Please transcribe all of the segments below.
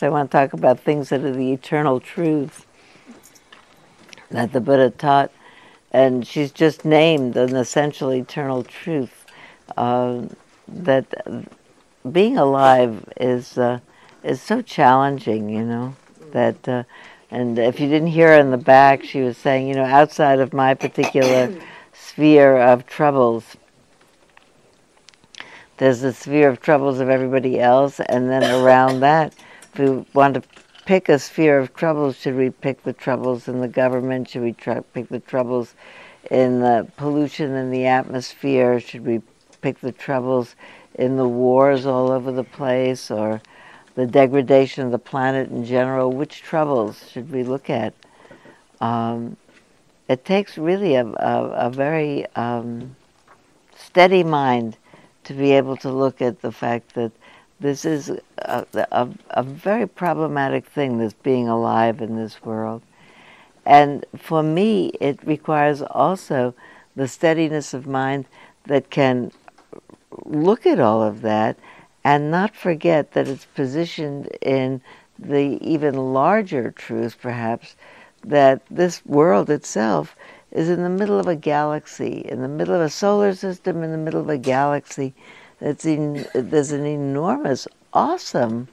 So I want to talk about things that are the eternal truths that the Buddha taught. And she's just named an essential eternal truth uh, that being alive is uh, is so challenging, you know. That uh, and if you didn't hear her in the back, she was saying, you know, outside of my particular sphere of troubles, there's the sphere of troubles of everybody else, and then around that, we want to pick a sphere of troubles, should we pick the troubles in the government? Should we try, pick the troubles in the pollution in the atmosphere? Should we pick the troubles in the wars all over the place or the degradation of the planet in general? Which troubles should we look at? Um, it takes really a, a, a very um, steady mind to be able to look at the fact that this is a, a, a, very problematic thing, this being alive in this world. And for me, it requires also the steadiness of mind that can look at all of that and not forget that it's positioned in the even larger truth, perhaps, that this world itself is in the middle of a galaxy, in the middle of a solar system, in the middle of a galaxy. That's in, there's an enormous, awesome,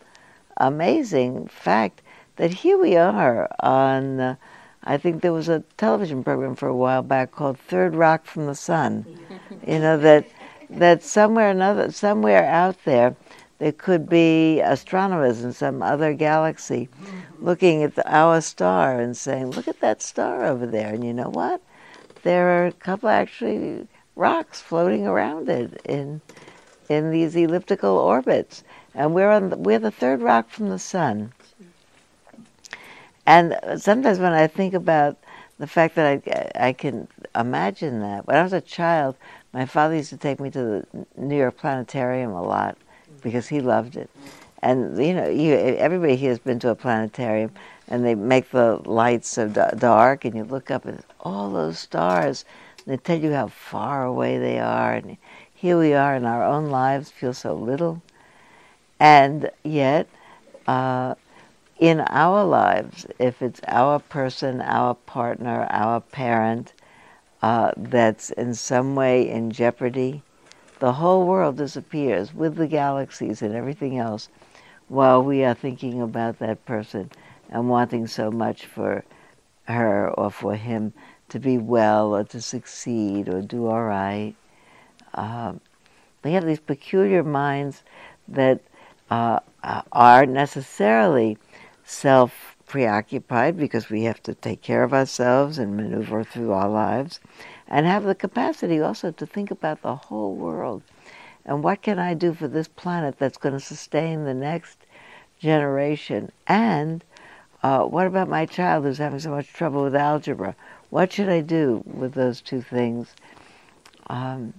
amazing fact that here we are on. Uh, I think there was a television program for a while back called Third Rock from the Sun. you know that that somewhere another somewhere out there there could be astronomers in some other galaxy looking at the, our star and saying, "Look at that star over there." And you know what? there are a couple actually rocks floating around it in in these elliptical orbits, and we're on the, we're the third rock from the sun. And sometimes when I think about the fact that I I can imagine that when I was a child, my father used to take me to the New York Planetarium a lot because he loved it. And you know, you, everybody here has been to a planetarium, and they make the lights so dark, and you look up and all those stars. And they tell you how far away they are, and here we are in our own lives, feel so little, and yet. Uh, in our lives, if it's our person, our partner, our parent uh, that's in some way in jeopardy, the whole world disappears with the galaxies and everything else while we are thinking about that person and wanting so much for her or for him to be well or to succeed or do all right. Um, they have these peculiar minds that uh, are necessarily self preoccupied because we have to take care of ourselves and maneuver through our lives, and have the capacity also to think about the whole world and what can I do for this planet that's going to sustain the next generation? And uh, what about my child who's having so much trouble with algebra? What should I do with those two things? Um,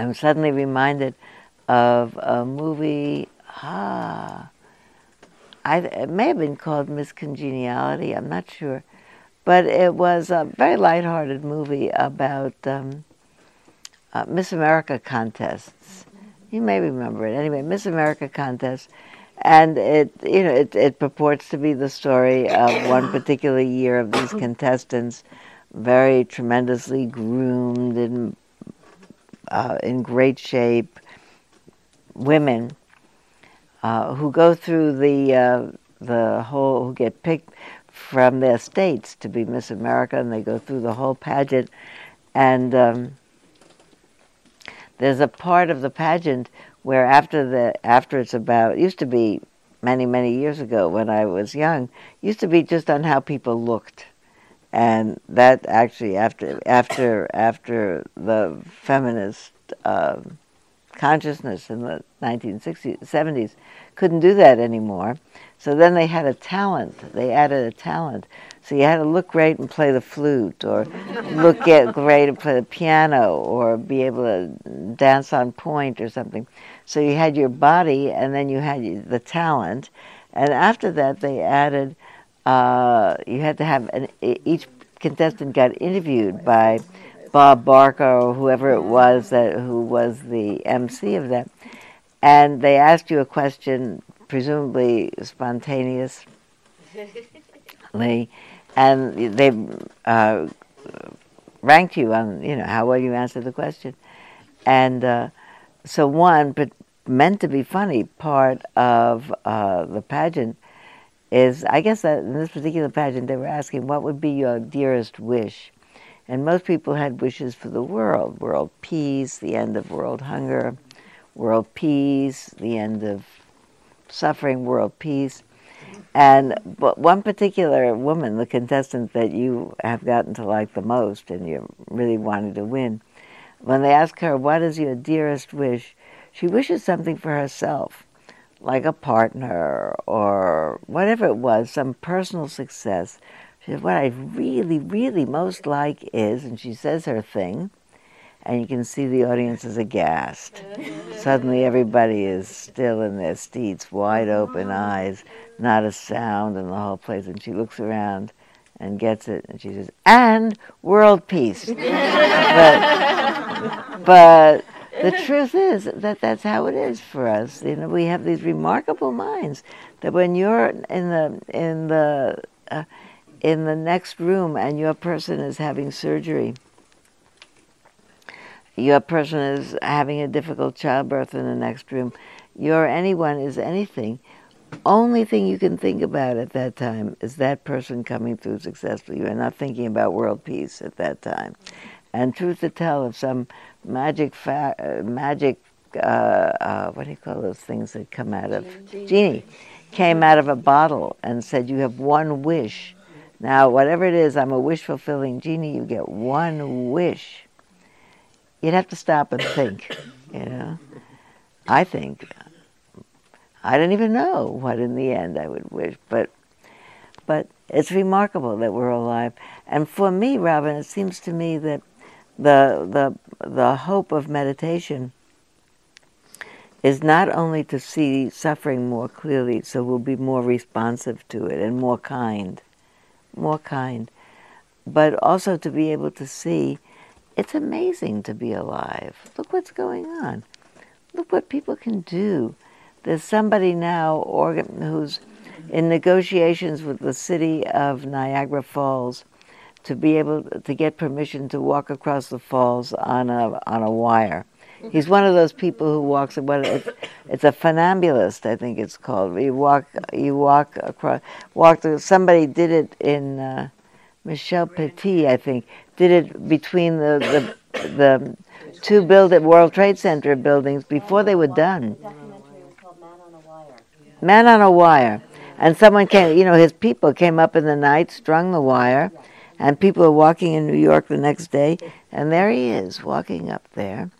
I'm suddenly reminded of a movie. Ah, I, it may have been called Miss Congeniality. I'm not sure, but it was a very lighthearted movie about um, uh, Miss America contests. You may remember it. Anyway, Miss America contest, and it you know it, it purports to be the story of one particular year of these contestants, very tremendously groomed and uh, in great shape, women uh, who go through the uh, the whole who get picked from their states to be Miss America, and they go through the whole pageant, and um, there's a part of the pageant where after the after it's about used to be many many years ago when I was young used to be just on how people looked, and that actually after after after the feminist uh, consciousness in the 1960s 70s couldn't do that anymore. So then they had a talent. They added a talent. So you had to look great and play the flute, or look great and play the piano, or be able to dance on point or something. So you had your body, and then you had the talent. And after that, they added, uh, you had to have an, each contestant got interviewed by Bob Barker or whoever it was that who was the MC of that, and they asked you a question presumably spontaneously, and they uh, ranked you on you know how well you answered the question, and uh, so one, but meant to be funny part of uh, the pageant is I guess that in this particular pageant they were asking what would be your dearest wish, and most people had wishes for the world, world peace, the end of world hunger, world peace, the end of suffering, world peace. And but one particular woman, the contestant that you have gotten to like the most and you really wanted to win, when they ask her, What is your dearest wish? she wishes something for herself, like a partner or whatever it was, some personal success. She said, What I really, really most like is, and she says her thing, and you can see the audience is aghast. Suddenly, everybody is still in their seats, wide open eyes, not a sound in the whole place. And she looks around and gets it, and she says, "And world peace." but, but the truth is that that's how it is for us. You know, we have these remarkable minds that when you're in the in the uh, in the next room and your person is having surgery your person is having a difficult childbirth in the next room, your anyone is anything. Only thing you can think about at that time is that person coming through successfully. You're not thinking about world peace at that time. And truth to tell, if some magic, fa- uh, magic, uh, uh, what do you call those things that come out of genie. genie, came out of a bottle and said, "You have one wish." Now, whatever it is, I'm a wish fulfilling genie. You get one wish you'd have to stop and think, you know. I think I don't even know what in the end I would wish, but but it's remarkable that we're alive. And for me, Robin, it seems to me that the the the hope of meditation is not only to see suffering more clearly, so we'll be more responsive to it and more kind, more kind, but also to be able to see it's amazing to be alive. Look what's going on. Look what people can do. There's somebody now who's in negotiations with the city of Niagara Falls to be able to get permission to walk across the falls on a on a wire. He's one of those people who walks. What it's, it's a funambulist, I think it's called. You walk, you walk across. Walk. Somebody did it in uh, Michel Petit, I think, did it between the the, the two build at World Trade Center buildings before they were done. Documentary called Man on a Wire. Man on a Wire. And someone came, you know, his people came up in the night, strung the wire, and people are walking in New York the next day, and there he is, walking up there,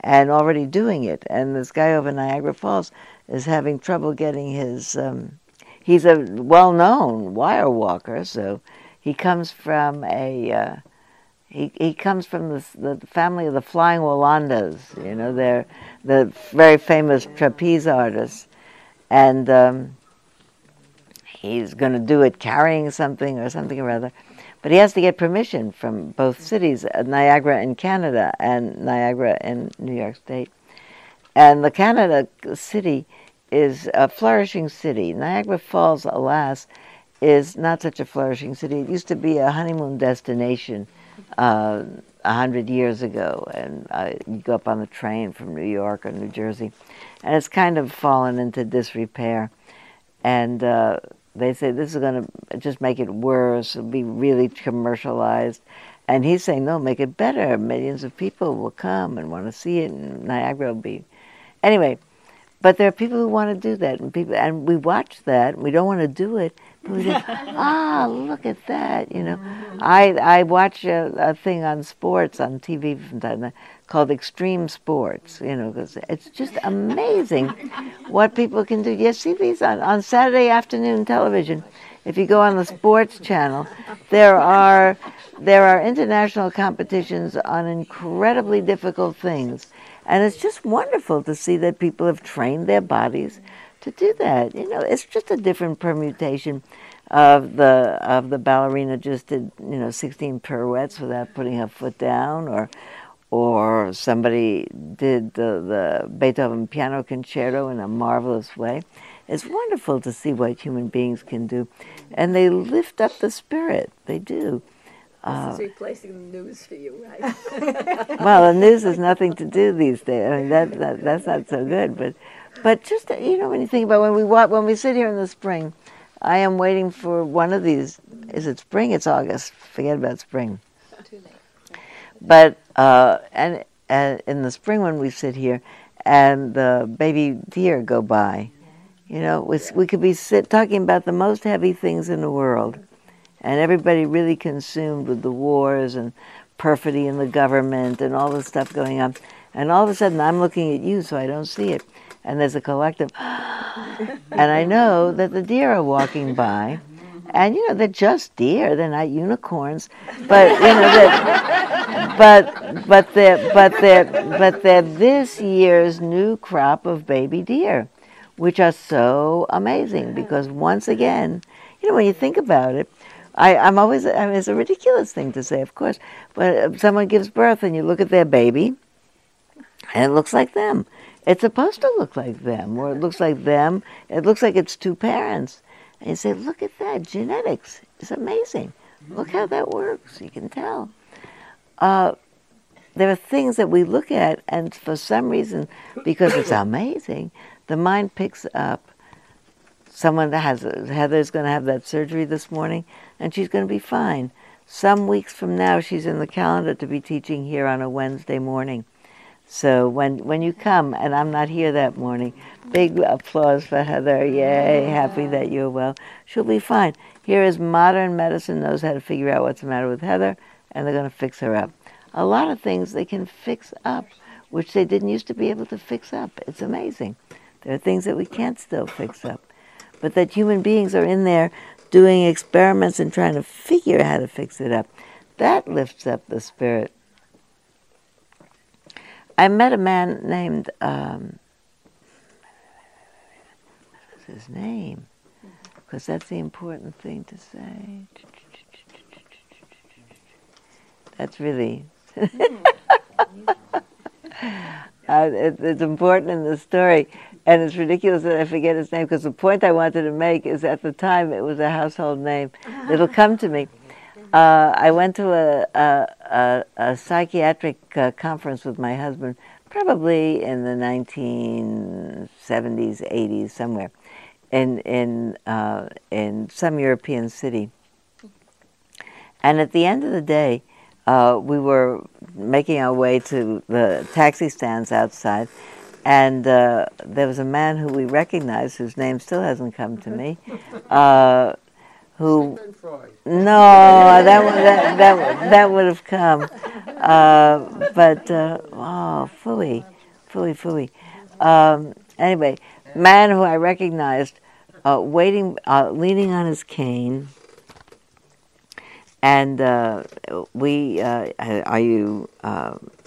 and already doing it. And this guy over Niagara Falls is having trouble getting his. Um, he's a well-known wire walker, so he comes from a. Uh, he, he comes from the, the family of the Flying Wallendas. You know, they're the very famous trapeze artists, and um, he's going to do it carrying something or something or other. But he has to get permission from both cities, uh, Niagara in Canada and Niagara in New York State. And the Canada city is a flourishing city. Niagara Falls, alas, is not such a flourishing city. It used to be a honeymoon destination uh, a hundred years ago, and uh, you go up on the train from New York or New Jersey, and it's kind of fallen into disrepair. And uh, they say this is going to just make it worse. It'll be really commercialized. And he's saying, no, make it better. Millions of people will come and want to see it, and Niagara will be. Anyway, but there are people who want to do that, and people, and we watch that. And We don't want to do it, ah, look at that. You know, I I watch a, a thing on sports on TV from time called Extreme Sports. You know, because it's just amazing what people can do. You see these on on Saturday afternoon television. If you go on the sports channel, there are there are international competitions on incredibly difficult things, and it's just wonderful to see that people have trained their bodies to do that. You know, it's just a different permutation of the of the ballerina just did you know 16 pirouettes without putting her foot down, or or somebody did the the Beethoven piano concerto in a marvelous way. It's wonderful to see what human beings can do, and they lift up the spirit. They do. Uh, this is replacing the news for you, right? well, the news has nothing to do these days. I mean, that, that that's not so good. But, but just you know, when you think about when we when we sit here in the spring, I am waiting for one of these. Is it spring? It's August. Forget about spring. But uh, and, and in the spring when we sit here, and the baby deer go by, you know, we, could be sit, talking about the most heavy things in the world, and everybody really consumed with the wars and perfidy in the government and all the stuff going on. And all of a sudden, I'm looking at you, so I don't see it. And there's a collective, and I know that the deer are walking by, and you know they're just deer; they're not unicorns, but you know but but they're but they're but they're this year's new crop of baby deer, which are so amazing because once again, you know when you think about it, I, am always, I mean, it's a ridiculous thing to say, of course, but someone gives birth and you look at their baby and it looks like them. It's supposed to look like them, or it looks like them. It looks like it's two parents. And say, look at that, genetics is amazing. Look how that works. You can tell. Uh, there are things that we look at, and for some reason, because it's amazing, the mind picks up someone that has Heather's going to have that surgery this morning and she's going to be fine. Some weeks from now, she's in the calendar to be teaching here on a Wednesday morning. So when when you come, and I'm not here that morning, big applause for Heather. Yay, happy that you're well. She'll be fine. Here is modern medicine knows how to figure out what's the matter with Heather, and they're going to fix her up. A lot of things they can fix up, which they didn't used to be able to fix up. It's amazing. There are things that we can't still fix up. But that human beings are in there doing experiments and trying to figure how to fix it up. That lifts up the spirit. I met a man named, um, what was his name? Because that's the important thing to say. That's really. uh, it, it's important in the story and it's ridiculous that I forget his name because the point I wanted to make is at the time it was a household name. It'll come to me. Uh, I went to a, a, a, a psychiatric uh, conference with my husband, probably in the 1970s, 80s, somewhere, in in uh, in some European city. And at the end of the day, uh, we were making our way to the taxi stands outside and uh, there was a man who we recognized, whose name still hasn't come to me, uh, who no, that, that that that would have come, uh, but uh, oh, fooey, fooey, fooey. Um, anyway, man who I recognized, uh, waiting, uh, leaning on his cane, and we, are you,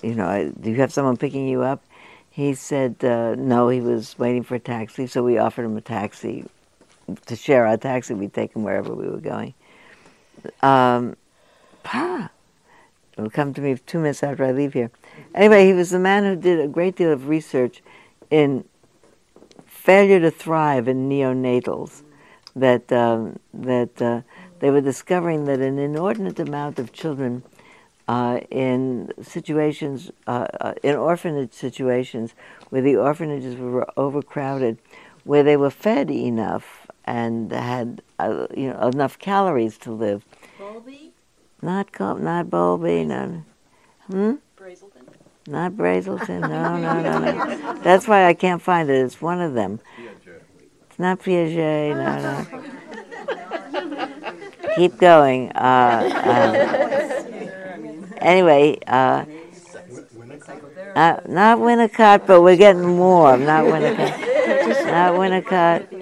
you know, do you have someone picking you up? He said uh, no, he was waiting for a taxi, so we offered him a taxi to share our taxi. We'd take him wherever we were going. Um, pa, it'll come to me two minutes after I leave here. Anyway, he was the man who did a great deal of research in failure to thrive in neonatals. That um, that uh, they were discovering that an inordinate amount of children uh, in situations, uh, uh, in orphanage situations, where the orphanages were overcrowded, where they were fed enough and had uh, you know enough calories to live. Bowlby? Not not Bowlby, no. Hmm. Brazelton. Not Brazelton. No, no, no, no. That's why I can't find it. It's one of them. It's not Piaget. No, no. Keep going. Uh, uh anyway, uh, uh, not Winnicott, but we're getting more. Not Winnicott. not Winnicott.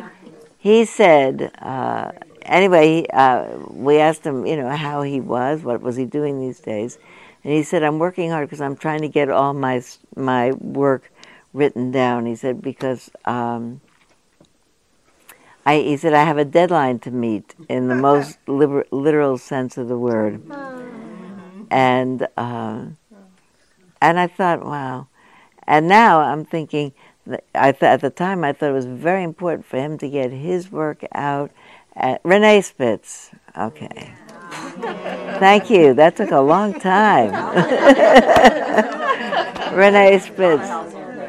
He said, uh, anyway, uh, we asked him, you know, how he was, what was he doing these days. And he said, I'm working hard because I'm trying to get all my, my work written down. He said, because um, I, he said, I have a deadline to meet in the most liber- literal sense of the word and uh, and I thought, wow. And now I'm thinking I th- at the time I thought it was very important for him to get his work out. At, Renee Spitz. Okay. Thank you. That took a long time. Renee Spitz.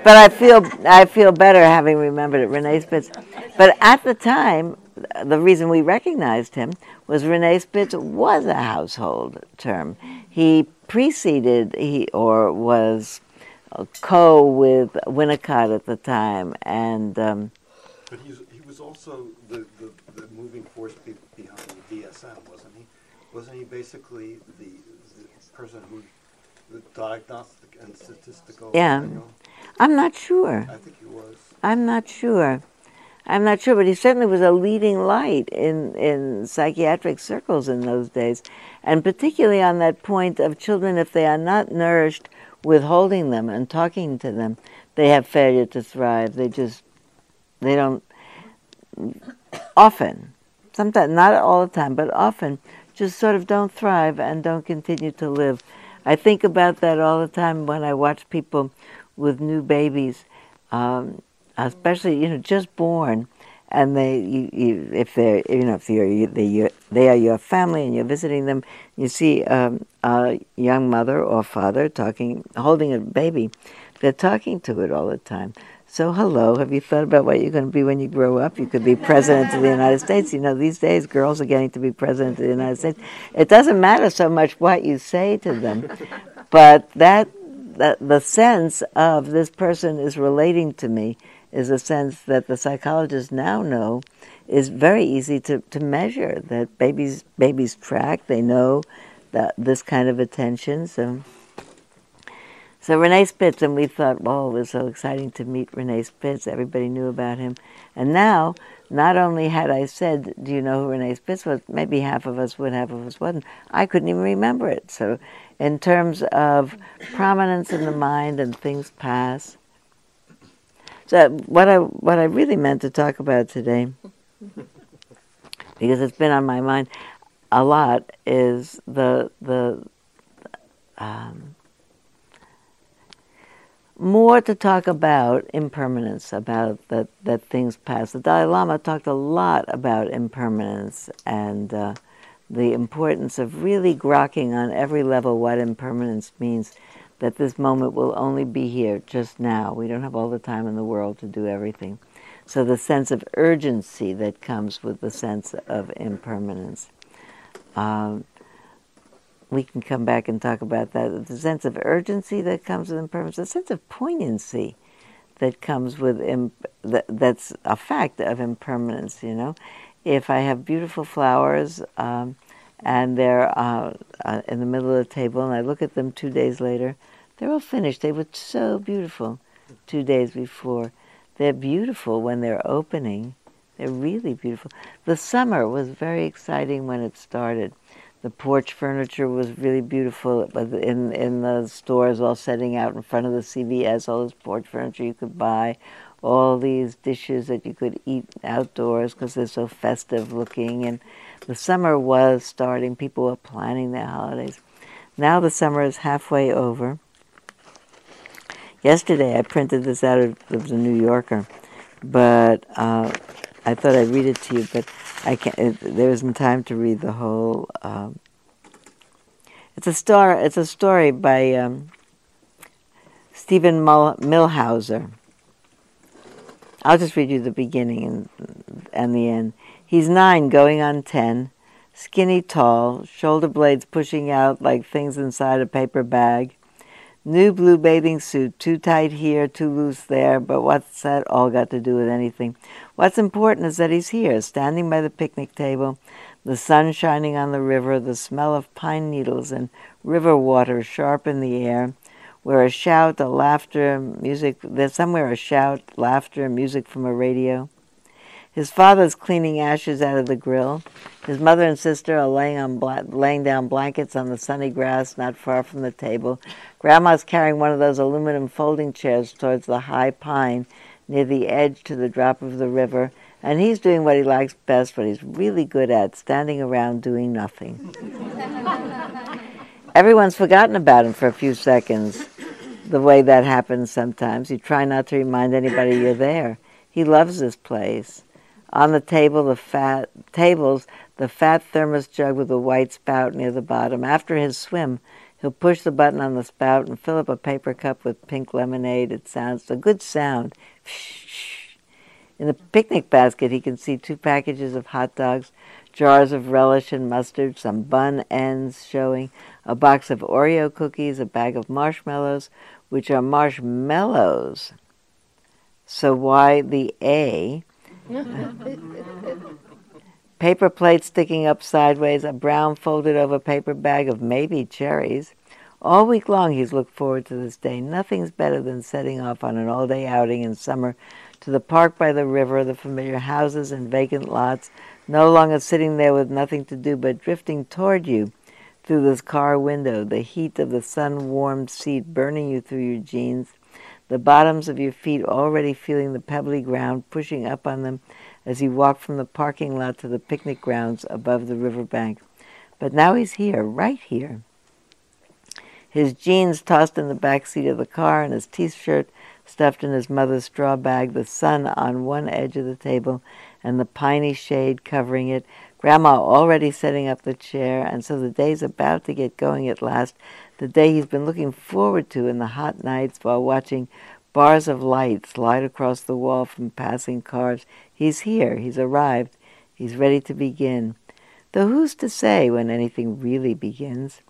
But I feel I feel better having remembered it, Renee Spitz. But at the time, the reason we recognized him was Renee Spitz was a household term. He preceded he or was co with Winnicott at the time, and. Um, but he was also the, the, the moving force be, behind the DSM, wasn't he? Wasn't he basically the, the person who the diagnostic and statistical? Yeah, I'm not sure. I think he was. I'm not sure. I'm not sure, but he certainly was a leading light in, in psychiatric circles in those days, and particularly on that point of children, if they are not nourished with holding them and talking to them, they have failure to thrive. They just, they don't, often, sometimes, not all the time, but often, just sort of don't thrive and don't continue to live. I think about that all the time when I watch people with new babies. Um, especially you know just born, and they you, you if they're you know if you're they they are your family and you're visiting them, you see um, a young mother or father talking, holding a baby, they're talking to it all the time. So hello, have you thought about what you're going to be when you grow up? You could be president of the United States. You know, these days girls are getting to be president of the United States. It doesn't matter so much what you say to them, but that, that the sense of this person is relating to me is a sense that the psychologists now know is very easy to, to measure that babies babies track they know that this kind of attention. So so Renee Spitz and we thought well it was so exciting to meet Renee Spitz. Everybody knew about him. And now not only had I said do you know who Renee Spitz was? Maybe half of us would half of us wouldn't. I couldn't even remember it. So in terms of prominence in the mind and things pass so what I what I really meant to talk about today, because it's been on my mind a lot, is the the um, more to talk about impermanence, about that that things pass. The Dalai Lama talked a lot about impermanence and uh, the importance of really grokking on every level what impermanence means that this moment will only be here just now. We don't have all the time in the world to do everything. So the sense of urgency that comes with the sense of impermanence. Um, we can come back and talk about that. The sense of urgency that comes with impermanence, the sense of poignancy that comes with imp- that, that's a fact of impermanence. You know, if I have beautiful flowers um, and they're uh, uh, in the middle of the table, and I look at them two days later, they're all finished. They were so beautiful two days before. They're beautiful when they're opening. They're really beautiful. The summer was very exciting when it started. The porch furniture was really beautiful in in the stores, all setting out in front of the CVS, all this porch furniture you could buy, all these dishes that you could eat outdoors because they're so festive looking. And the summer was starting. People were planning their holidays. Now the summer is halfway over Yesterday I printed this out of, the New Yorker, but uh, I thought I'd read it to you, but I can't. It, there isn't time to read the whole. Um, it's a story. It's a story by um, Steven Millhauser. I'll just read you the beginning and, and the end. He's nine, going on ten, skinny tall, shoulder blades pushing out like things inside a paper bag. New blue bathing suit, too tight here, too loose there, but what's that all got to do with anything? What's important is that he's here, standing by the picnic table, the sun shining on the river, the smell of pine needles and river water sharp in the air, where a shout, a laughter, music, there's somewhere a shout, laughter, music from a radio. His father's cleaning ashes out of the grill. His mother and sister are laying, on bla- laying down blankets on the sunny grass not far from the table. Grandma's carrying one of those aluminum folding chairs towards the high pine near the edge to the drop of the river, and he's doing what he likes best, what he's really good at, standing around doing nothing. Everyone's forgotten about him for a few seconds. the way that happens sometimes. You try not to remind anybody you're there. He loves this place. On the table, the fat tables, the fat thermos jug with a white spout near the bottom. After his swim, he'll push the button on the spout and fill up a paper cup with pink lemonade. It sounds a good sound. In the picnic basket, he can see two packages of hot dogs, jars of relish and mustard, some bun ends showing, a box of Oreo cookies, a bag of marshmallows, which are marshmallows. So why the A? paper plate sticking up sideways, a brown folded over paper bag of maybe cherries. All week long he's looked forward to this day. Nothing's better than setting off on an all day outing in summer to the park by the river, the familiar houses and vacant lots, no longer sitting there with nothing to do but drifting toward you through this car window, the heat of the sun warmed seat burning you through your jeans, the bottoms of your feet already feeling the pebbly ground pushing up on them as you walk from the parking lot to the picnic grounds above the riverbank. But now he's here, right here. His jeans tossed in the back seat of the car and his t-shirt stuffed in his mother's straw bag, the sun on one edge of the table and the piney shade covering it, Grandma already setting up the chair, and so the day's about to get going at last, the day he's been looking forward to in the hot nights while watching bars of light slide across the wall from passing cars. He's here, he's arrived, he's ready to begin. Though who's to say when anything really begins?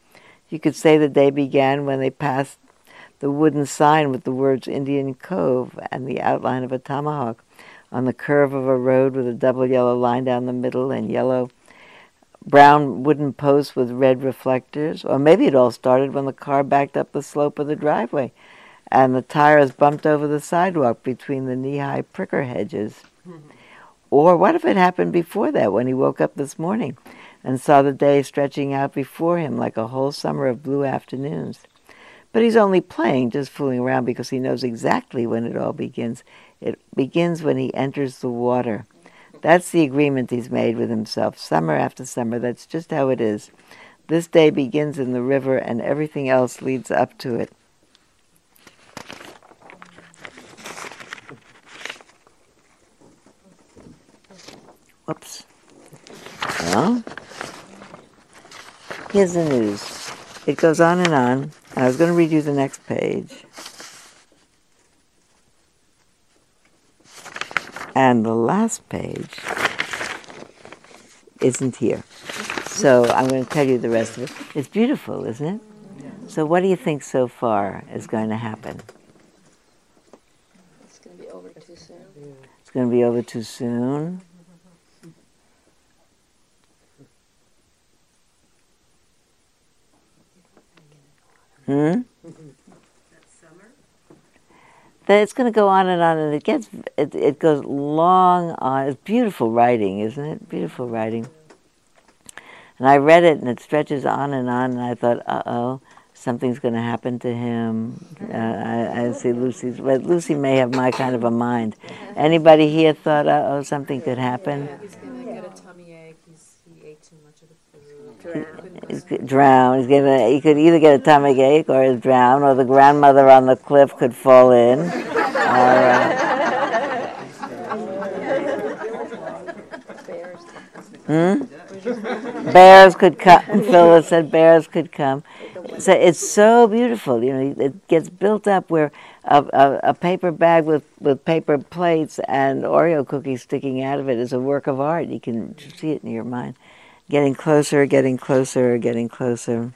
You could say the day began when they passed the wooden sign with the words Indian Cove and the outline of a tomahawk on the curve of a road with a double yellow line down the middle and yellow brown wooden posts with red reflectors. Or maybe it all started when the car backed up the slope of the driveway and the tires bumped over the sidewalk between the knee-high pricker hedges. Or what if it happened before that when he woke up this morning and saw the day stretching out before him like a whole summer of blue afternoons? But he's only playing, just fooling around because he knows exactly when it all begins. It begins when he enters the water. That's the agreement he's made with himself, summer after summer. That's just how it is. This day begins in the river, and everything else leads up to it. Whoops. Well, here's the news. It goes on and on. I was going to read you the next page. And the last page isn't here. So I'm going to tell you the rest of it. It's beautiful, isn't it? So what do you think so far is going to happen? It's going to be over too soon. It's going to be over too soon. Hmm? That it's going to go on and on, and it gets it, it goes long on. It's beautiful writing, isn't it? Beautiful writing. And I read it, and it stretches on and on, and I thought, uh oh, something's going to happen to him. Uh, I, I, see Lucy's, but Lucy may have my kind of a mind. Anybody here thought, uh oh, something could happen? He's going to get a tummy ache. He's, he ate too much of the food. He's drown. He's gonna. He could either get a tummy ache or he's drown, or the grandmother on the cliff could fall in. Hmm? Bears could come. Phyllis said bears could come. So it's so beautiful. You know, it gets built up where a, a, a, paper bag with, with paper plates and Oreo cookies sticking out of it is a work of art. You can see it in your mind. Getting closer, getting closer, getting closer.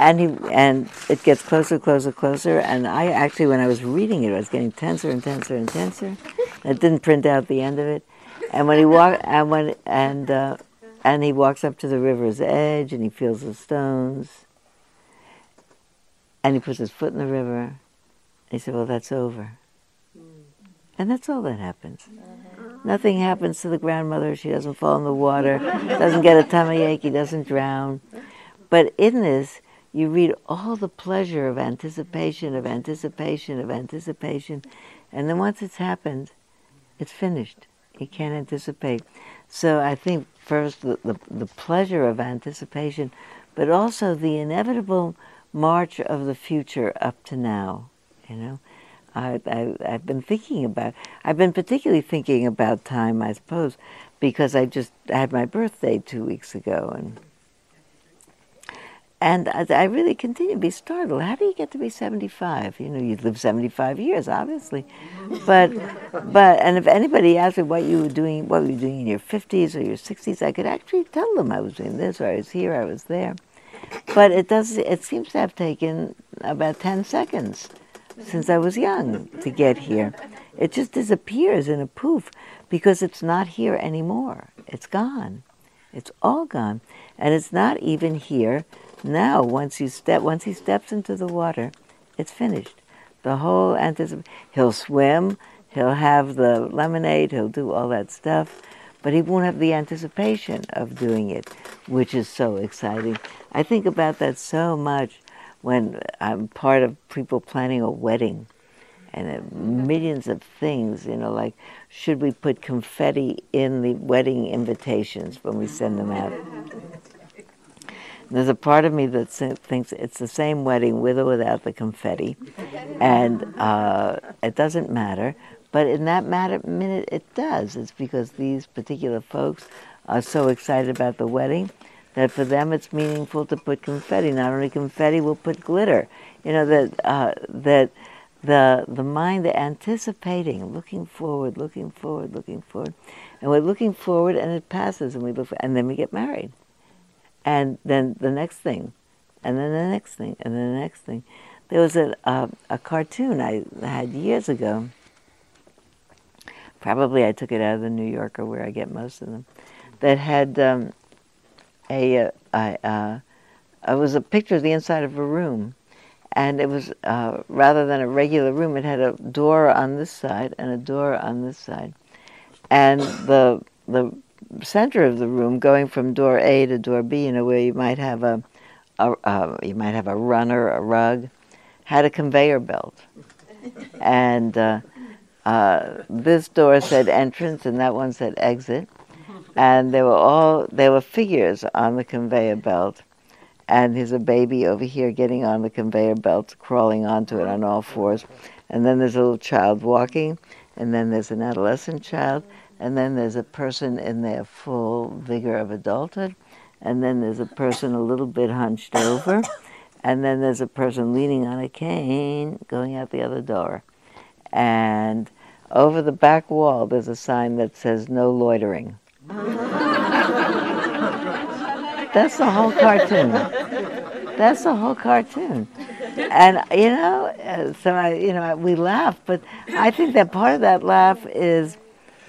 and he and it gets closer, closer, closer. And I actually, when I was reading it, I was getting tenser and tenser and tenser. It didn't print out the end of it. And when he walk and when and uh, and he walks up to the river's edge and he feels the stones. And he puts his foot in the river. And he said, "Well, that's over." And that's all that happens. Nothing happens to the grandmother. She doesn't fall in the water, doesn't get a tummy ache, he doesn't drown. But in this, you read all the pleasure of anticipation, of anticipation, of anticipation, and then once it's happened, it's finished. You can't anticipate. So I think first the, the, the pleasure of anticipation, but also the inevitable march of the future up to now. You know, I, I, I've been thinking about. I've been particularly thinking about time, I suppose, because I just had my birthday two weeks ago, and and I, I really continue to be startled. How do you get to be seventy-five? You know, you live seventy-five years, obviously, but but and if anybody asked me what you were doing, what were you doing in your fifties or your sixties, I could actually tell them I was doing this, or I was here, I was there. But it does. It seems to have taken about ten seconds since I was young to get here. It just disappears in a poof because it's not here anymore. It's gone. It's all gone. And it's not even here now. Once you step once he steps into the water, it's finished. The whole anticipation he'll swim, he'll have the lemonade, he'll do all that stuff, but he won't have the anticipation of doing it, which is so exciting. I think about that so much when I'm part of people planning a wedding and uh, millions of things, you know, like should we put confetti in the wedding invitations when we send them out? There's a part of me that thinks it's the same wedding with or without the confetti, and uh, it doesn't matter. But in that matter, minute, it does. It's because these particular folks are so excited about the wedding that for them it's meaningful to put confetti. Not only confetti, we'll put glitter. You know that uh, that the the mind, the anticipating, looking forward, looking forward, looking forward, and we're looking forward, and it passes, and we look, and then we get married, and then the next thing, and then the next thing, and then the next thing. There was a a, a cartoon I had years ago. Probably I took it out of the New Yorker, where I get most of them. That had um, a, a, a, it was a picture of the inside of a room, and it was uh, rather than a regular room, it had a door on this side and a door on this side, and the the center of the room, going from door A to door B, you know, where you might have a, a uh, you might have a runner, a rug, had a conveyor belt, and uh, uh, this door said entrance, and that one said exit and they were all there were figures on the conveyor belt. And there's a baby over here getting on the conveyor belt crawling onto it on all fours. And then there's a little child walking. And then there's an adolescent child. And then there's a person in their full vigor of adulthood. And then there's a person a little bit hunched over. And then there's a person leaning on a cane going out the other door. And over the back wall there's a sign that says no loitering that's the whole cartoon. That's the whole cartoon. And you know, so I, you know, we laugh, but I think that part of that laugh is,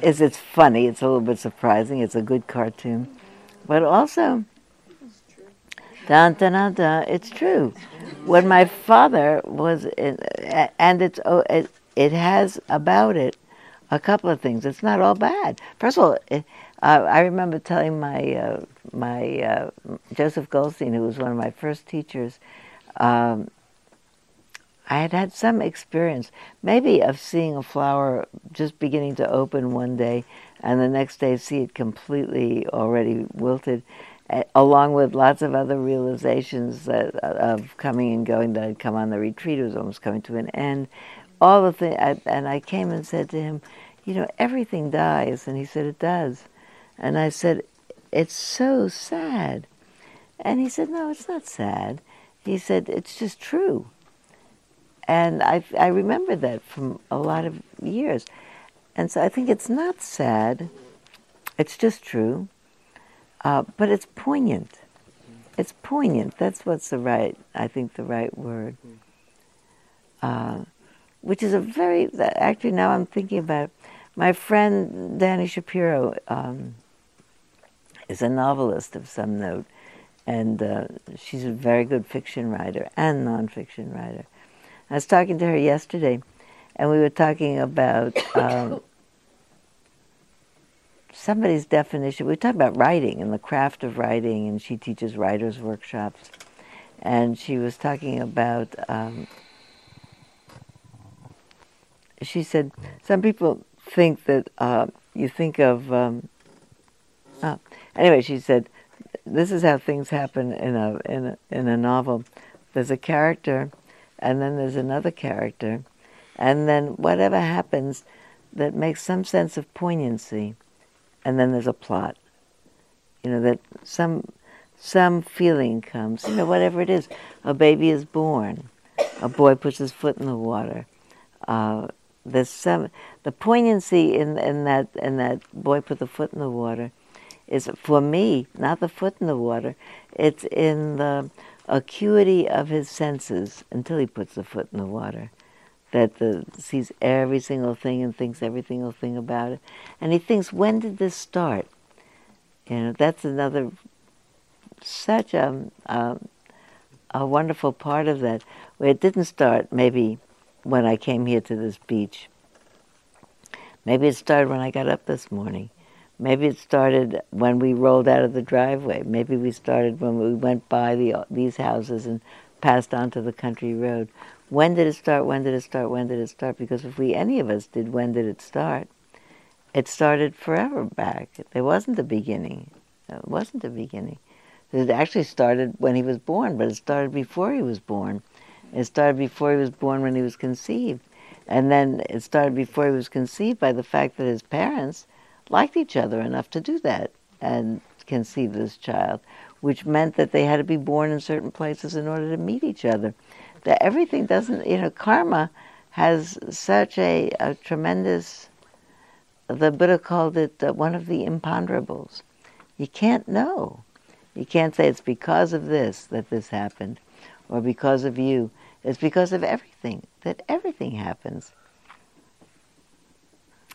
is it's funny. It's a little bit surprising. It's a good cartoon, but also, dun dun dun dun. It's true. When my father was, in, and it's oh, it, it has about it a couple of things. It's not all bad. First of all. It, uh, I remember telling my uh, my uh, Joseph Goldstein, who was one of my first teachers, um, I had had some experience, maybe of seeing a flower just beginning to open one day, and the next day see it completely already wilted, along with lots of other realizations that, uh, of coming and going that had come on the retreat. It was almost coming to an end. All the things, and I came and said to him, "You know, everything dies," and he said, "It does." And I said, It's so sad. And he said, No, it's not sad. He said, It's just true. And I, I remember that from a lot of years. And so I think it's not sad, it's just true, uh, but it's poignant. It's poignant. That's what's the right, I think, the right word. Uh, which is a very, actually, now I'm thinking about it. My friend Dani Shapiro, um, is a novelist of some note, and uh, she's a very good fiction writer and nonfiction writer. I was talking to her yesterday, and we were talking about um, somebody's definition. We talked about writing and the craft of writing, and she teaches writers' workshops. And she was talking about, um, she said, some people think that uh, you think of. Um, anyway, she said, "This is how things happen in a in a in a novel. There's a character, and then there's another character, and then whatever happens that makes some sense of poignancy, and then there's a plot. You know that some some feeling comes. You know whatever it is. A baby is born. A boy puts his foot in the water." Uh, there's some the poignancy in in that in that boy put the foot in the water is for me not the foot in the water it's in the acuity of his senses until he puts the foot in the water that the sees every single thing and thinks every single thing about it and he thinks when did this start you know that's another such a, a, a wonderful part of that where it didn't start maybe when I came here to this beach. Maybe it started when I got up this morning. Maybe it started when we rolled out of the driveway. Maybe we started when we went by the, these houses and passed onto the country road. When did it start? When did it start? When did it start? Because if we, any of us, did when did it start, it started forever back. There wasn't a beginning. It wasn't a beginning. It actually started when he was born, but it started before he was born. It started before he was born when he was conceived. And then it started before he was conceived by the fact that his parents liked each other enough to do that and conceive this child, which meant that they had to be born in certain places in order to meet each other. That everything doesn't, you know, karma has such a, a tremendous, the Buddha called it uh, one of the imponderables. You can't know. You can't say it's because of this that this happened or because of you. It's because of everything, that everything happens.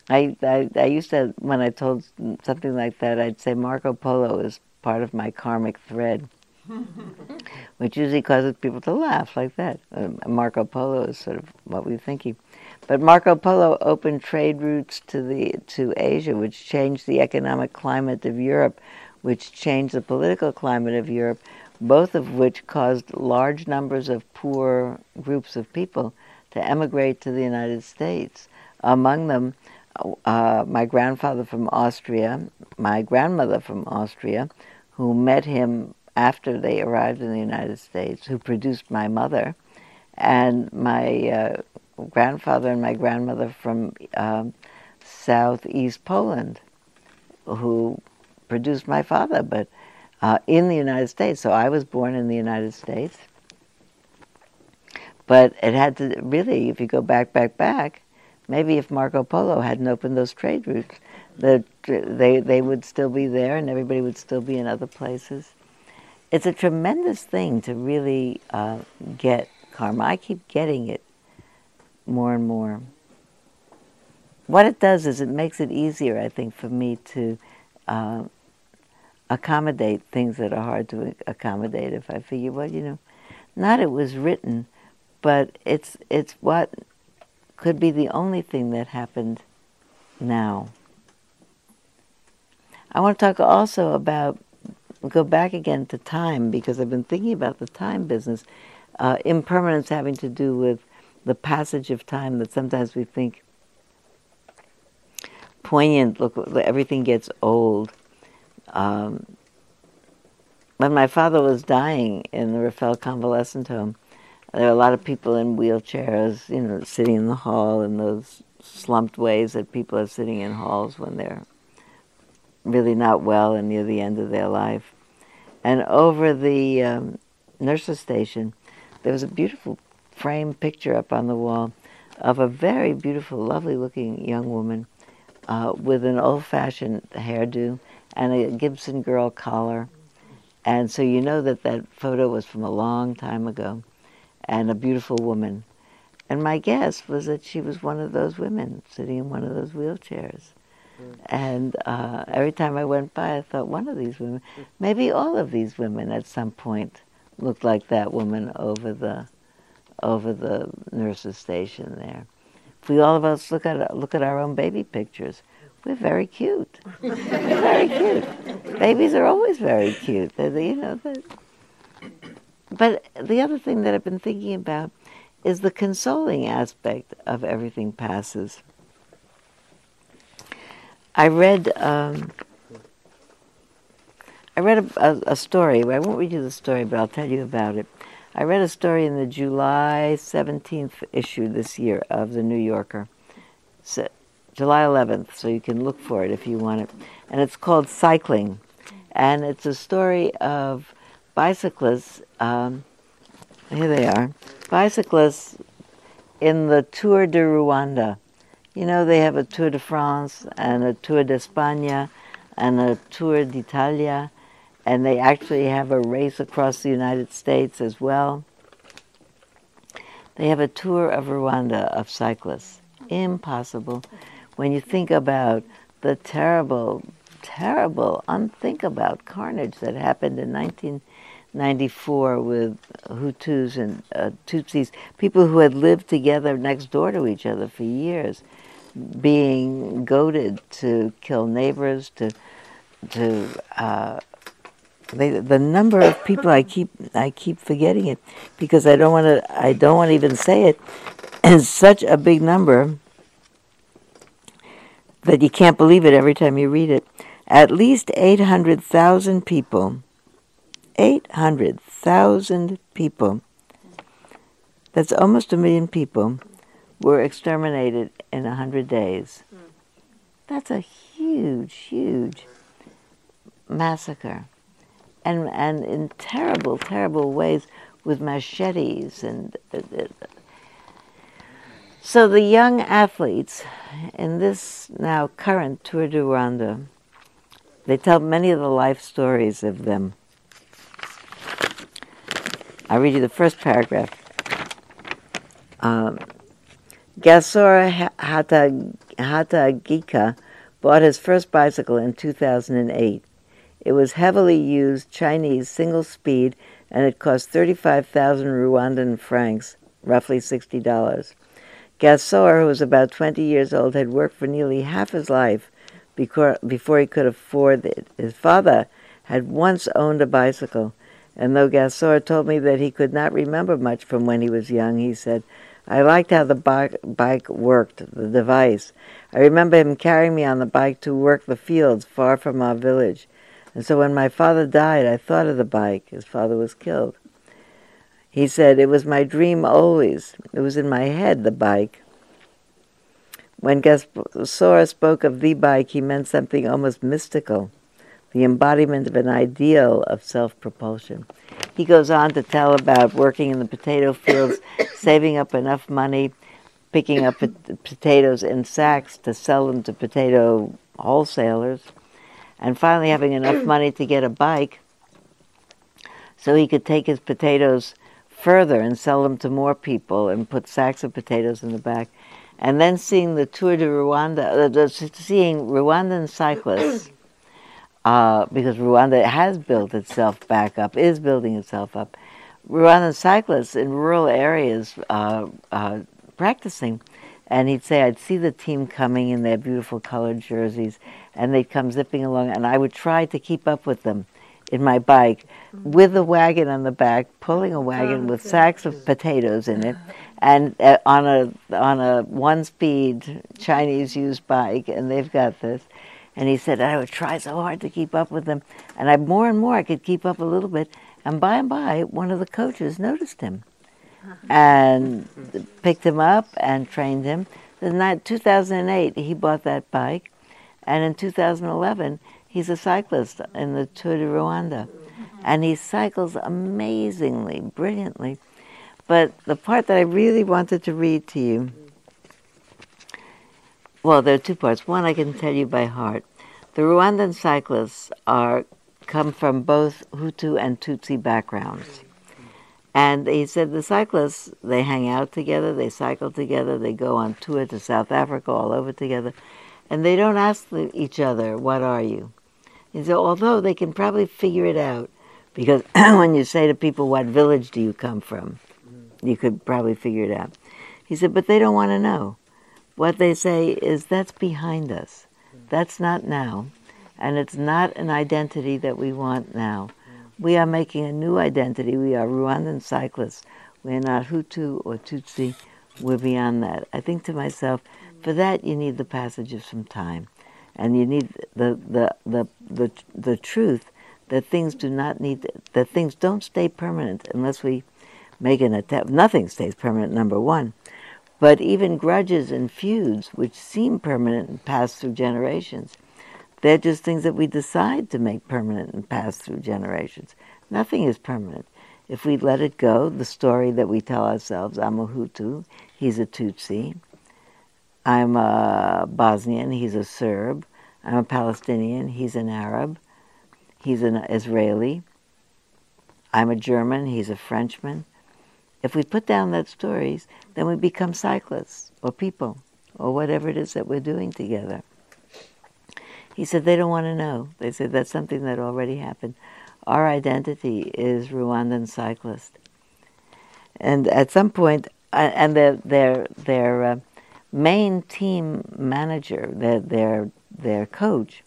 I, I, I used to, when I told something like that, I'd say Marco Polo is part of my karmic thread, which usually causes people to laugh like that. Um, Marco Polo is sort of what we're thinking. But Marco Polo opened trade routes to, the, to Asia, which changed the economic climate of Europe, which changed the political climate of Europe, both of which caused large numbers of poor groups of people to emigrate to the United States. Among them, uh, my grandfather from Austria, my grandmother from Austria, who met him after they arrived in the United States, who produced my mother, and my uh, grandfather and my grandmother from um, southeast Poland, who produced my father, but uh, in the United States. So I was born in the United States. But it had to really, if you go back, back, back, maybe if Marco Polo hadn't opened those trade routes, the, they, they would still be there and everybody would still be in other places. It's a tremendous thing to really uh, get karma. I keep getting it more and more. What it does is it makes it easier, I think, for me to uh, accommodate things that are hard to accommodate. If I figure, well, you know, not it was written, but it's it's what could be the only thing that happened now. I want to talk also about go back again to time because I've been thinking about the time business. Uh, impermanence having to do with the passage of time that sometimes we think poignant. Look, everything gets old um, when my father was dying in the Rafael convalescent home, there are a lot of people in wheelchairs, you know, sitting in the hall in those slumped ways that people are sitting in halls when they're really not well and near the end of their life. And over the um, nurse's station, there was a beautiful framed picture up on the wall of a very beautiful, lovely looking young woman uh, with an old fashioned hairdo and a Gibson girl collar. And so you know that that photo was from a long time ago and a beautiful woman. And my guess was that she was one of those women sitting in one of those wheelchairs. Mm. And uh, every time I went by, I thought, one of these women, maybe all of these women at some point looked like that woman over the over the nurse's station there. If we all of us look at look at our own baby pictures, we're very cute. we're very cute. Babies are always very cute. They're, you know, they're... but the other thing that I've been thinking about is the consoling aspect of everything passes. I read um, I read a, a, a story. I won't read you the story, but I'll tell you about it. I read a story in the July 17th issue this year of the New Yorker. So, July 11th, so you can look for it if you want it. And it's called Cycling. And it's a story of bicyclists. Um, here they are. Bicyclists in the Tour de Rwanda. You know, they have a Tour de France and a Tour d'Espagne and a Tour d'Italia, and they actually have a race across the United States as well. They have a tour of Rwanda of cyclists. Impossible. When you think about the terrible, terrible, unthinkable carnage that happened in 1994 with Hutus and uh, Tutsis, people who had lived together next door to each other for years, being goaded to kill neighbors, to to uh, they, the number of people I keep I keep forgetting it because I don't want to I don't want to even say it, and such a big number that you can't believe it every time you read it. At least eight hundred thousand people. Eight hundred thousand people. That's almost a million people were exterminated in a hundred days. That's a huge, huge massacre and and in terrible, terrible ways with machetes and. Uh, uh, so the young athletes in this now current Tour de Rwanda, they tell many of the life stories of them. I'll read you the first paragraph. Um, Gasore Hategeka bought his first bicycle in 2008. It was heavily used Chinese single speed and it cost 35,000 Rwandan francs, roughly $60. Gasore, who was about 20 years old, had worked for nearly half his life before, before he could afford it. His father had once owned a bicycle, and though Gasore told me that he could not remember much from when he was young, he said, I liked how the bike, worked, the device. I remember him carrying me on the bike to work the fields far from our village. And so when my father died, I thought of the bike. His father was killed. He said, It was my dream always. It was in my head, the bike. When Gasore spoke of the bike, he meant something almost mystical, the embodiment of an ideal of self propulsion. He goes on to tell about working in the potato fields, saving up enough money, picking up potatoes in sacks to sell them to potato wholesalers and finally having enough money to get a bike so he could take his potatoes further and sell them to more people and put sacks of potatoes in the back. And then seeing the Tour de Rwanda, uh, seeing Rwandan cyclists, uh, because Rwanda has built itself back up, is building itself up. Rwandan cyclists in rural areas uh, uh practicing and he'd say I'd see the team coming in their beautiful colored jerseys, and they'd come zipping along, and I would try to keep up with them in my bike mm-hmm. with a wagon on the back, pulling a wagon oh, with sacks of potatoes in it, and uh, on a on a one-speed Chinese used bike, and they've got this. And he said I would try so hard to keep up with them, and I more and more I could keep up a little bit, and by and by one of the coaches noticed him uh-huh. and picked him up and trained him. Then, in 2008, he bought that bike, and in 2011, he's a cyclist in the Tour de Rwanda, mm-hmm. and he cycles amazingly, brilliantly. But the part that I really wanted to read to you, well, there are two parts. One I can tell you by heart. The Rwandan cyclists are come from both Hutu and Tutsi backgrounds. And he said the cyclists, they hang out together, they cycle together, they go on tour to South Africa, all over together, and they don't ask each other, What are you? He said, although they can probably figure it out, because when you say to people, What village do you come from? you could probably figure it out. He said, But they don't want to know. What they say is, That's behind us. That's not now. And it's not an identity that we want now. We are making a new identity. We are Rwandan cyclists. We're not Hutu or Tutsi. We're beyond that. I think to myself, for that you need the passage of some time. and you need the the the the, the truth that things do not need that things don't stay permanent unless we make an attempt. Nothing stays permanent. Number one, but even grudges and feuds, which seem permanent and pass through generations, they're just things that we decide to make permanent and pass through generations. Nothing is permanent. If we let it go, the story that we tell ourselves, I'm a Hutu, he's a Tutsi, I'm a Bosnian, he's a Serb, I'm a Palestinian, he's an Arab, he's an Israeli, I'm a German, he's a Frenchman. If we put down those stories, then we become cyclists or people or whatever it is that we're doing together. He said they don't want to know. They said that's something that already happened. Our identity is Rwandan cyclist. And at some point, uh, and their their their uh, main team manager, their their their coach,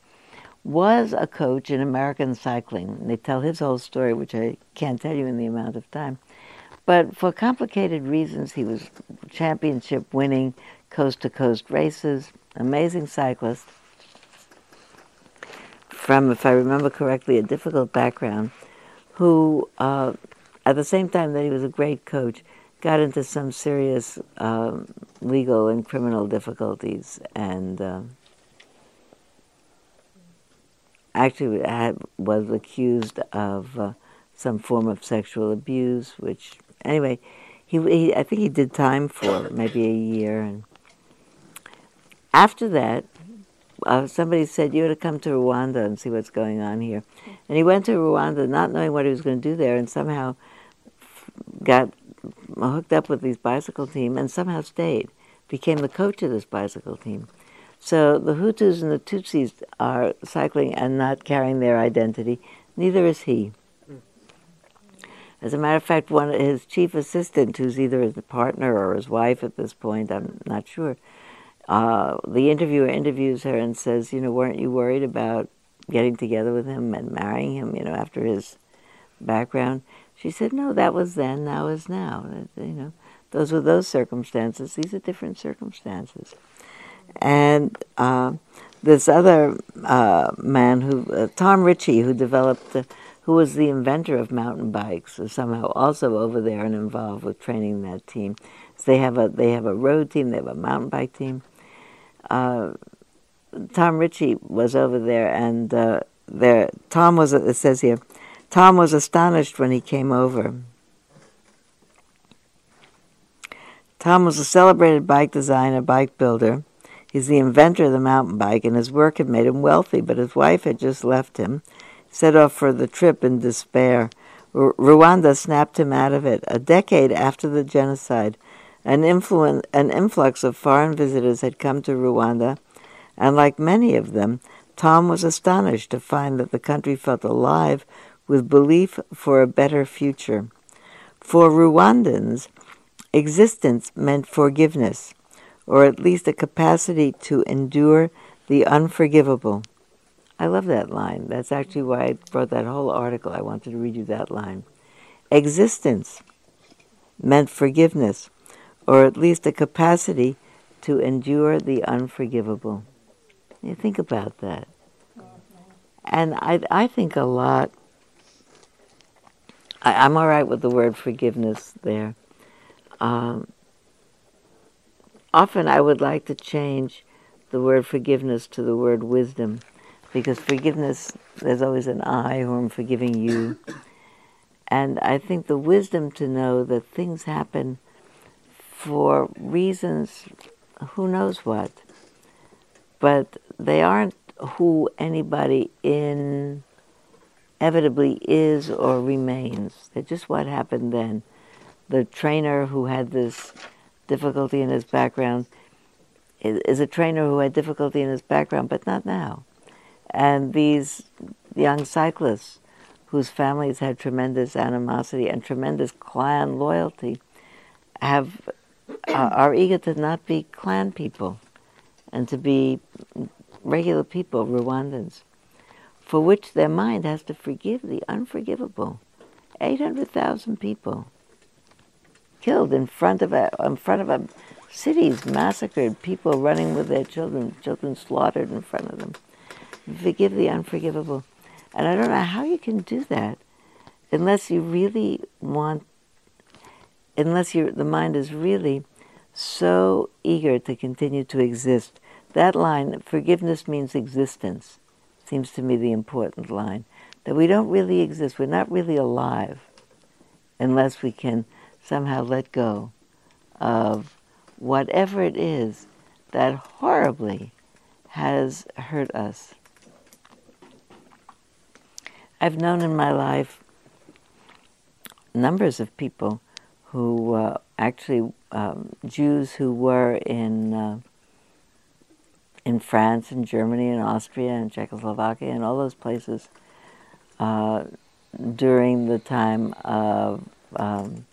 was a coach in American cycling. They tell his whole story, which I can't tell you in the amount of time. But for complicated reasons, he was championship winning, coast to coast races, amazing cyclist. From, if I remember correctly, a difficult background, who, uh, at the same time that he was a great coach, got into some serious um, legal and criminal difficulties and uh, actually had, was accused of uh, some form of sexual abuse, which, anyway, he, he, I think he did time for maybe a year. And after that, uh, somebody said you ought to come to Rwanda and see what's going on here. And he went to Rwanda not knowing what he was going to do there, and somehow got hooked up with these bicycle team and somehow stayed, became the coach of this bicycle team. So the Hutus and the Tutsis are cycling and not carrying their identity. Neither is he. As a matter of fact, one his chief assistant, who's either his partner or his wife at this point, I'm not sure, uh, the interviewer interviews her and says, you know, weren't you worried about getting together with him and marrying him, you know, after his background? She said, no, that was then, now is now. You know, those were those circumstances. These are different circumstances. And uh, this other uh, man, who uh, Tom Ritchie, who developed, who was the inventor of mountain bikes, is somehow also over there and involved with training that team. So they have a they have a road team, they have a mountain bike team, uh, Tom Ritchie was over there, and uh, there Tom was. It says here, Tom was astonished when he came over. Tom was a celebrated bike designer, bike builder. He's the inventor of the mountain bike, and his work had made him wealthy. But his wife had just left him, set off for the trip in despair. R- Rwanda snapped him out of it. A decade after the genocide, an, influ- an influx of foreign visitors had come to Rwanda, and like many of them, Tom was astonished to find that the country felt alive with belief for a better future. For Rwandans, existence meant forgiveness, or at least a capacity to endure the unforgivable. I love that line. That's actually why I wrote that whole article. I wanted to read you that line. Existence meant forgiveness, or at least a capacity to endure the unforgivable. You think about that. And I, I think a lot, I, am all right with the word forgiveness there. Um, often I would like to change the word forgiveness to the word wisdom, because forgiveness, there's always an I who am forgiving you. And I think the wisdom to know that things happen for reasons, who knows what. But they aren't who anybody inevitably is or remains. They're just what happened then. The trainer who had this difficulty in his background is a trainer who had difficulty in his background, but not now. And these young cyclists whose families had tremendous animosity and tremendous clan loyalty have uh, are eager to not be clan people and to be regular people, Rwandans, for which their mind has to forgive the unforgivable. 800,000 people killed in front of a in front of a cities massacred, people running with their children, children slaughtered in front of them. Forgive the unforgivable. And I don't know how you can do that unless you really want, unless the mind is really so eager to continue to exist. That line, forgiveness means existence, seems to me the important line. That we don't really exist, we're not really alive unless we can somehow let go of whatever it is that horribly has hurt us. I've known in my life numbers of people who uh, actually um, Jews who were in uh, in France and Germany and Austria and Czechoslovakia and all those places uh, during the time of um,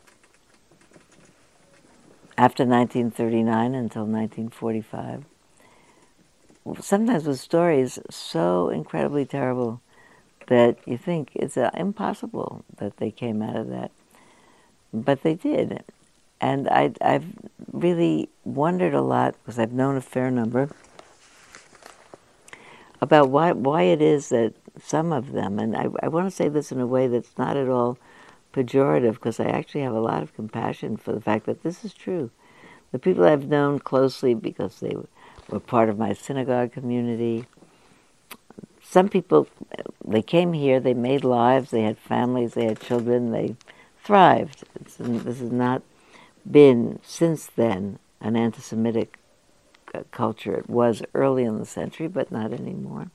after 1939 until 1945. Sometimes with stories so incredibly terrible that you think it's uh, impossible that they came out of that. But they did. And I, I've really wondered a lot, because I've known a fair number, about why, why it is that some of them, and I, I want to say this in a way that's not at all pejorative, because I actually have a lot of compassion for the fact that this is true. The people I've known closely because they were part of my synagogue community, some people, they came here, they made lives, they had families, they had children, they thrived. It's, this has not been, since then, an anti Semitic uh, culture. It was early in the century, but not anymore.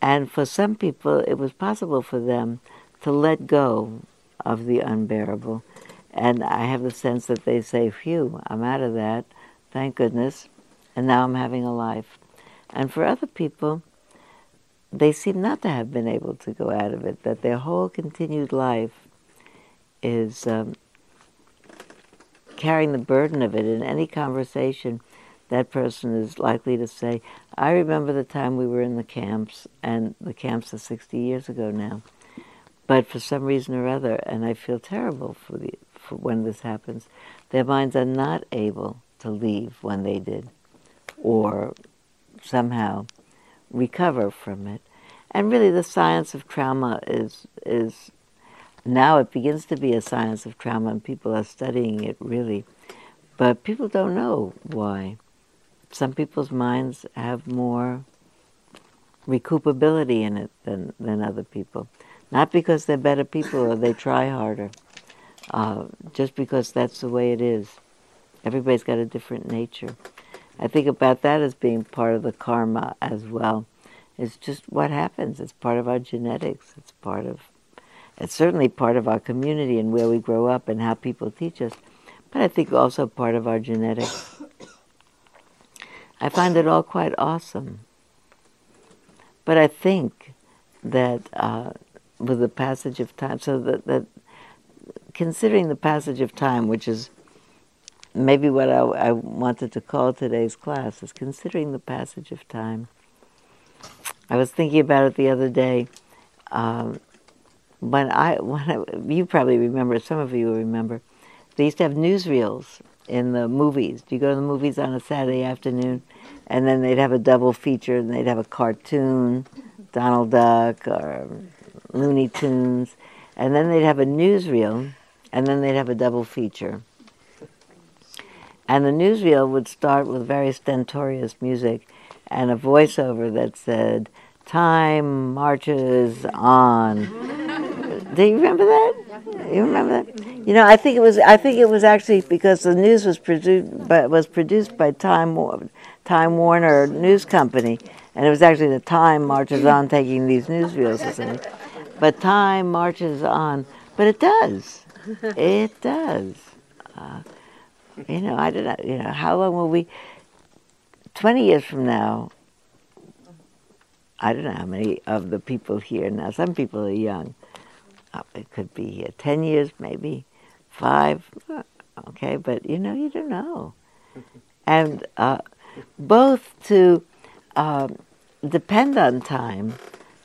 And for some people, it was possible for them to let go of the unbearable. And I have the sense that they say, phew, I'm out of that, thank goodness, and now I'm having a life. And for other people, they seem not to have been able to go out of it, that their whole continued life is um, carrying the burden of it. In any conversation, that person is likely to say, I remember the time we were in the camps, and the camps are 60 years ago now. But for some reason or other, and I feel terrible for, the, for when this happens, their minds are not able to leave when they did, or somehow recover from it. And really, the science of trauma is is now it begins to be a science of trauma, and people are studying it really, but people don't know why. Some people's minds have more recoupability in it than than other people, not because they're better people or they try harder, uh, just because that's the way it is. Everybody's got a different nature. I think about that as being part of the karma as well it's just what happens. It's part of our genetics. It's part of, it's certainly part of our community and where we grow up and how people teach us. But I think also part of our genetics. I find it all quite awesome. But I think that uh, with the passage of time, so that, that considering the passage of time, which is maybe what I, I wanted to call today's class, is considering the passage of time I was thinking about it the other day. Um, when I, when I, you probably remember, some of you remember, they used to have newsreels in the movies. Do you go to the movies on a Saturday afternoon? And then they'd have a double feature, and they'd have a cartoon, Donald Duck or Looney Tunes, and then they'd have a newsreel, and then they'd have a double feature. And the newsreel would start with very stentorious music, and a voiceover that said, Time marches on. Do you remember that? You remember that? You know, I think it was. I think it was actually because the news was produced, but was produced by Time Time Warner News Company, and it was actually the Time marches on taking these newsreels. But Time marches on. But it does. It does. Uh, you know, I don't know. You know, how long will we? 20 years from now, I don't know how many of the people here now, some people are young. Uh, it could be uh, 10 years, maybe five, uh, okay, but you know, you don't know. And uh, both to um, depend on time,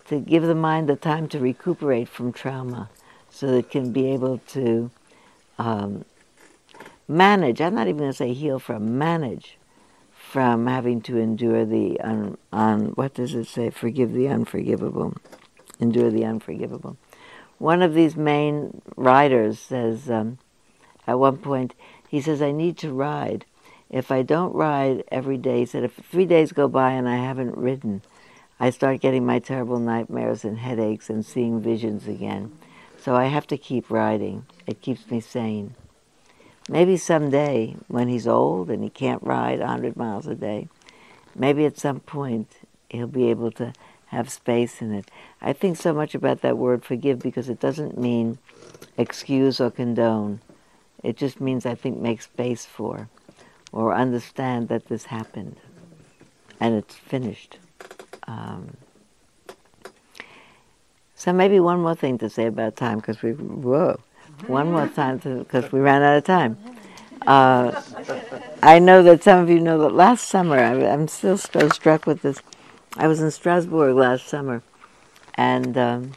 to give the mind the time to recuperate from trauma so that it can be able to um, manage. I'm not even going to say heal from manage from having to endure the un, un, what does it say? Forgive the unforgivable, endure the unforgivable. One of these main riders says um, at one point he says I need to ride. If I don't ride every day, he said if three days go by and I haven't ridden, I start getting my terrible nightmares and headaches and seeing visions again. So I have to keep riding. It keeps me sane. Maybe someday, when he's old and he can't ride 100 miles a day, maybe at some point he'll be able to have space in it. I think so much about that word forgive because it doesn't mean excuse or condone. It just means, I think, make space for or understand that this happened and it's finished. Um, so maybe one more thing to say about time because we whoa, one more time because we ran out of time. Uh, I know that some of you know that last summer I, am still so struck with this. I was in Strasbourg last summer, and um,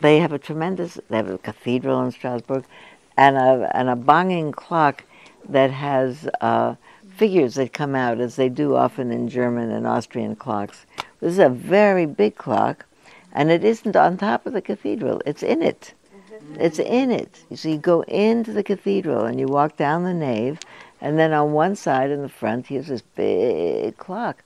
they have a tremendous. They have a cathedral in Strasbourg, and a and a banging clock that has uh, figures that come out as they do often in German and Austrian clocks. This is a very big clock and it isn't on top of the cathedral, it's in it. It's in it. So you go into the cathedral and you walk down the nave, and then on one side in the front, here's this big clock.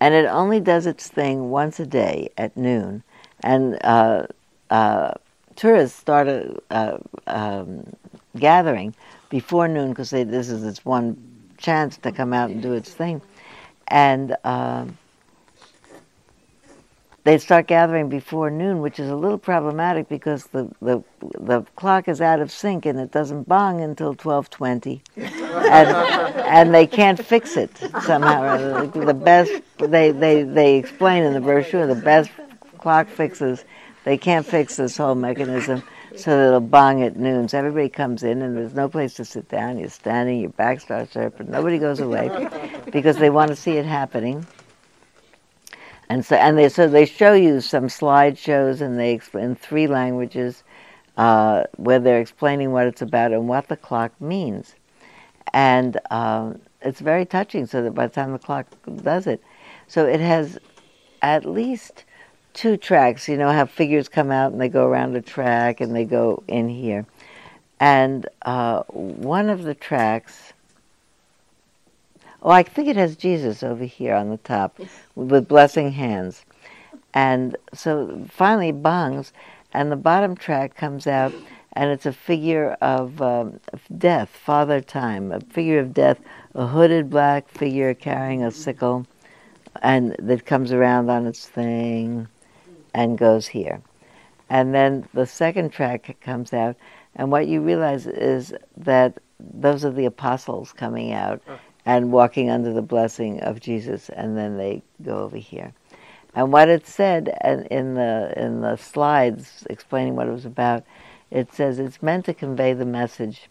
And it only does its thing once a day at noon. And uh, uh, tourists start uh, um, gathering before noon because this is its one chance to come out and do its thing. And um, they start gathering before noon, which is a little problematic because the, the, the clock is out of sync and it doesn't bong until 1220. and, and they can't fix it somehow. The best, they, they, they explain in the brochure, the best clock fixes, they can't fix this whole mechanism so that it'll bong at noon. So everybody comes in and there's no place to sit down. You're standing, your back starts hurt, but nobody goes away because they want to see it happening. And so, and they so they show you some slideshows, and they explain in three languages uh, where they're explaining what it's about and what the clock means, and um, it's very touching. So that by the time the clock does it, so it has at least two tracks. You know how figures come out and they go around a track and they go in here, and uh, one of the tracks Oh, I think it has Jesus over here on the top with blessing hands. And so finally bongs, and the bottom track comes out, and it's a figure of, um, death, Father Time, a figure of death, a hooded black figure carrying a sickle, and that comes around on its thing and goes here. And then the second track comes out, and what you realize is that those are the apostles coming out and walking under the blessing of Jesus, and then they go over here. And what it said in the in the slides explaining what it was about, it says it's meant to convey the message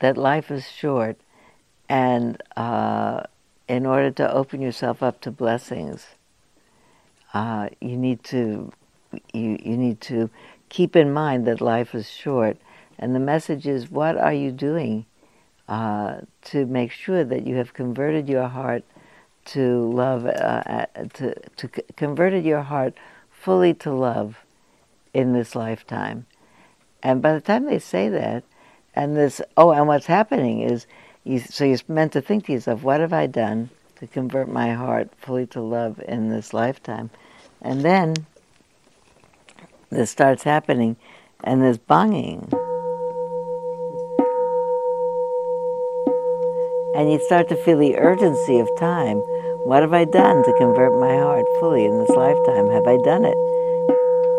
that life is short, and uh, in order to open yourself up to blessings, uh, you need to you you need to keep in mind that life is short, and the message is what are you doing uh, to make sure that you have converted your heart to love, uh, uh to, to converted your heart fully to love in this lifetime. And by the time they say that, and this, oh, and what's happening is, you, so you're meant to think to yourself, what have I done to convert my heart fully to love in this lifetime? And then this starts happening, and there's bonging. And you start to feel the urgency of time. What have I done to convert my heart fully in this lifetime? Have I done it?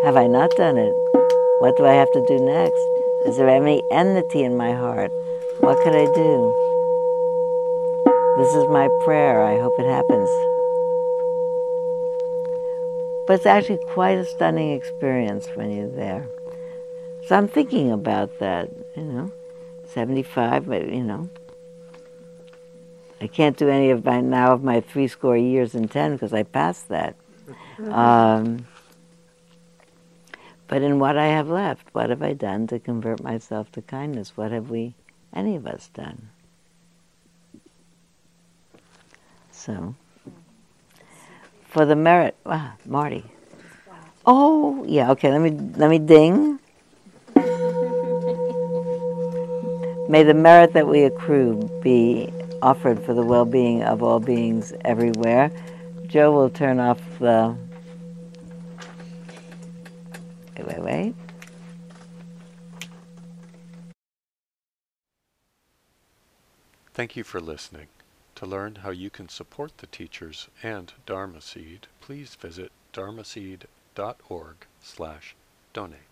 Have I not done it? What do I have to do next? Is there any enmity in my heart? What could I do? This is my prayer. I hope it happens. But it's actually quite a stunning experience when you're there. So I'm thinking about that, you know, 75, but, you know, I can't do any of my now of my three score years and ten because I passed that. Um, But in what I have left, what have I done to convert myself to kindness? What have we, any of us, done? So, for the merit, ah, Marty. Oh, yeah. Okay, let me let me ding. May the merit that we accrue be offered for the well-being of all beings everywhere. Joe will turn off the. Wait, wait, wait. Thank you for listening. To learn how you can support the teachers and Dharma Seed, please visit dharmaseed.org slash donate.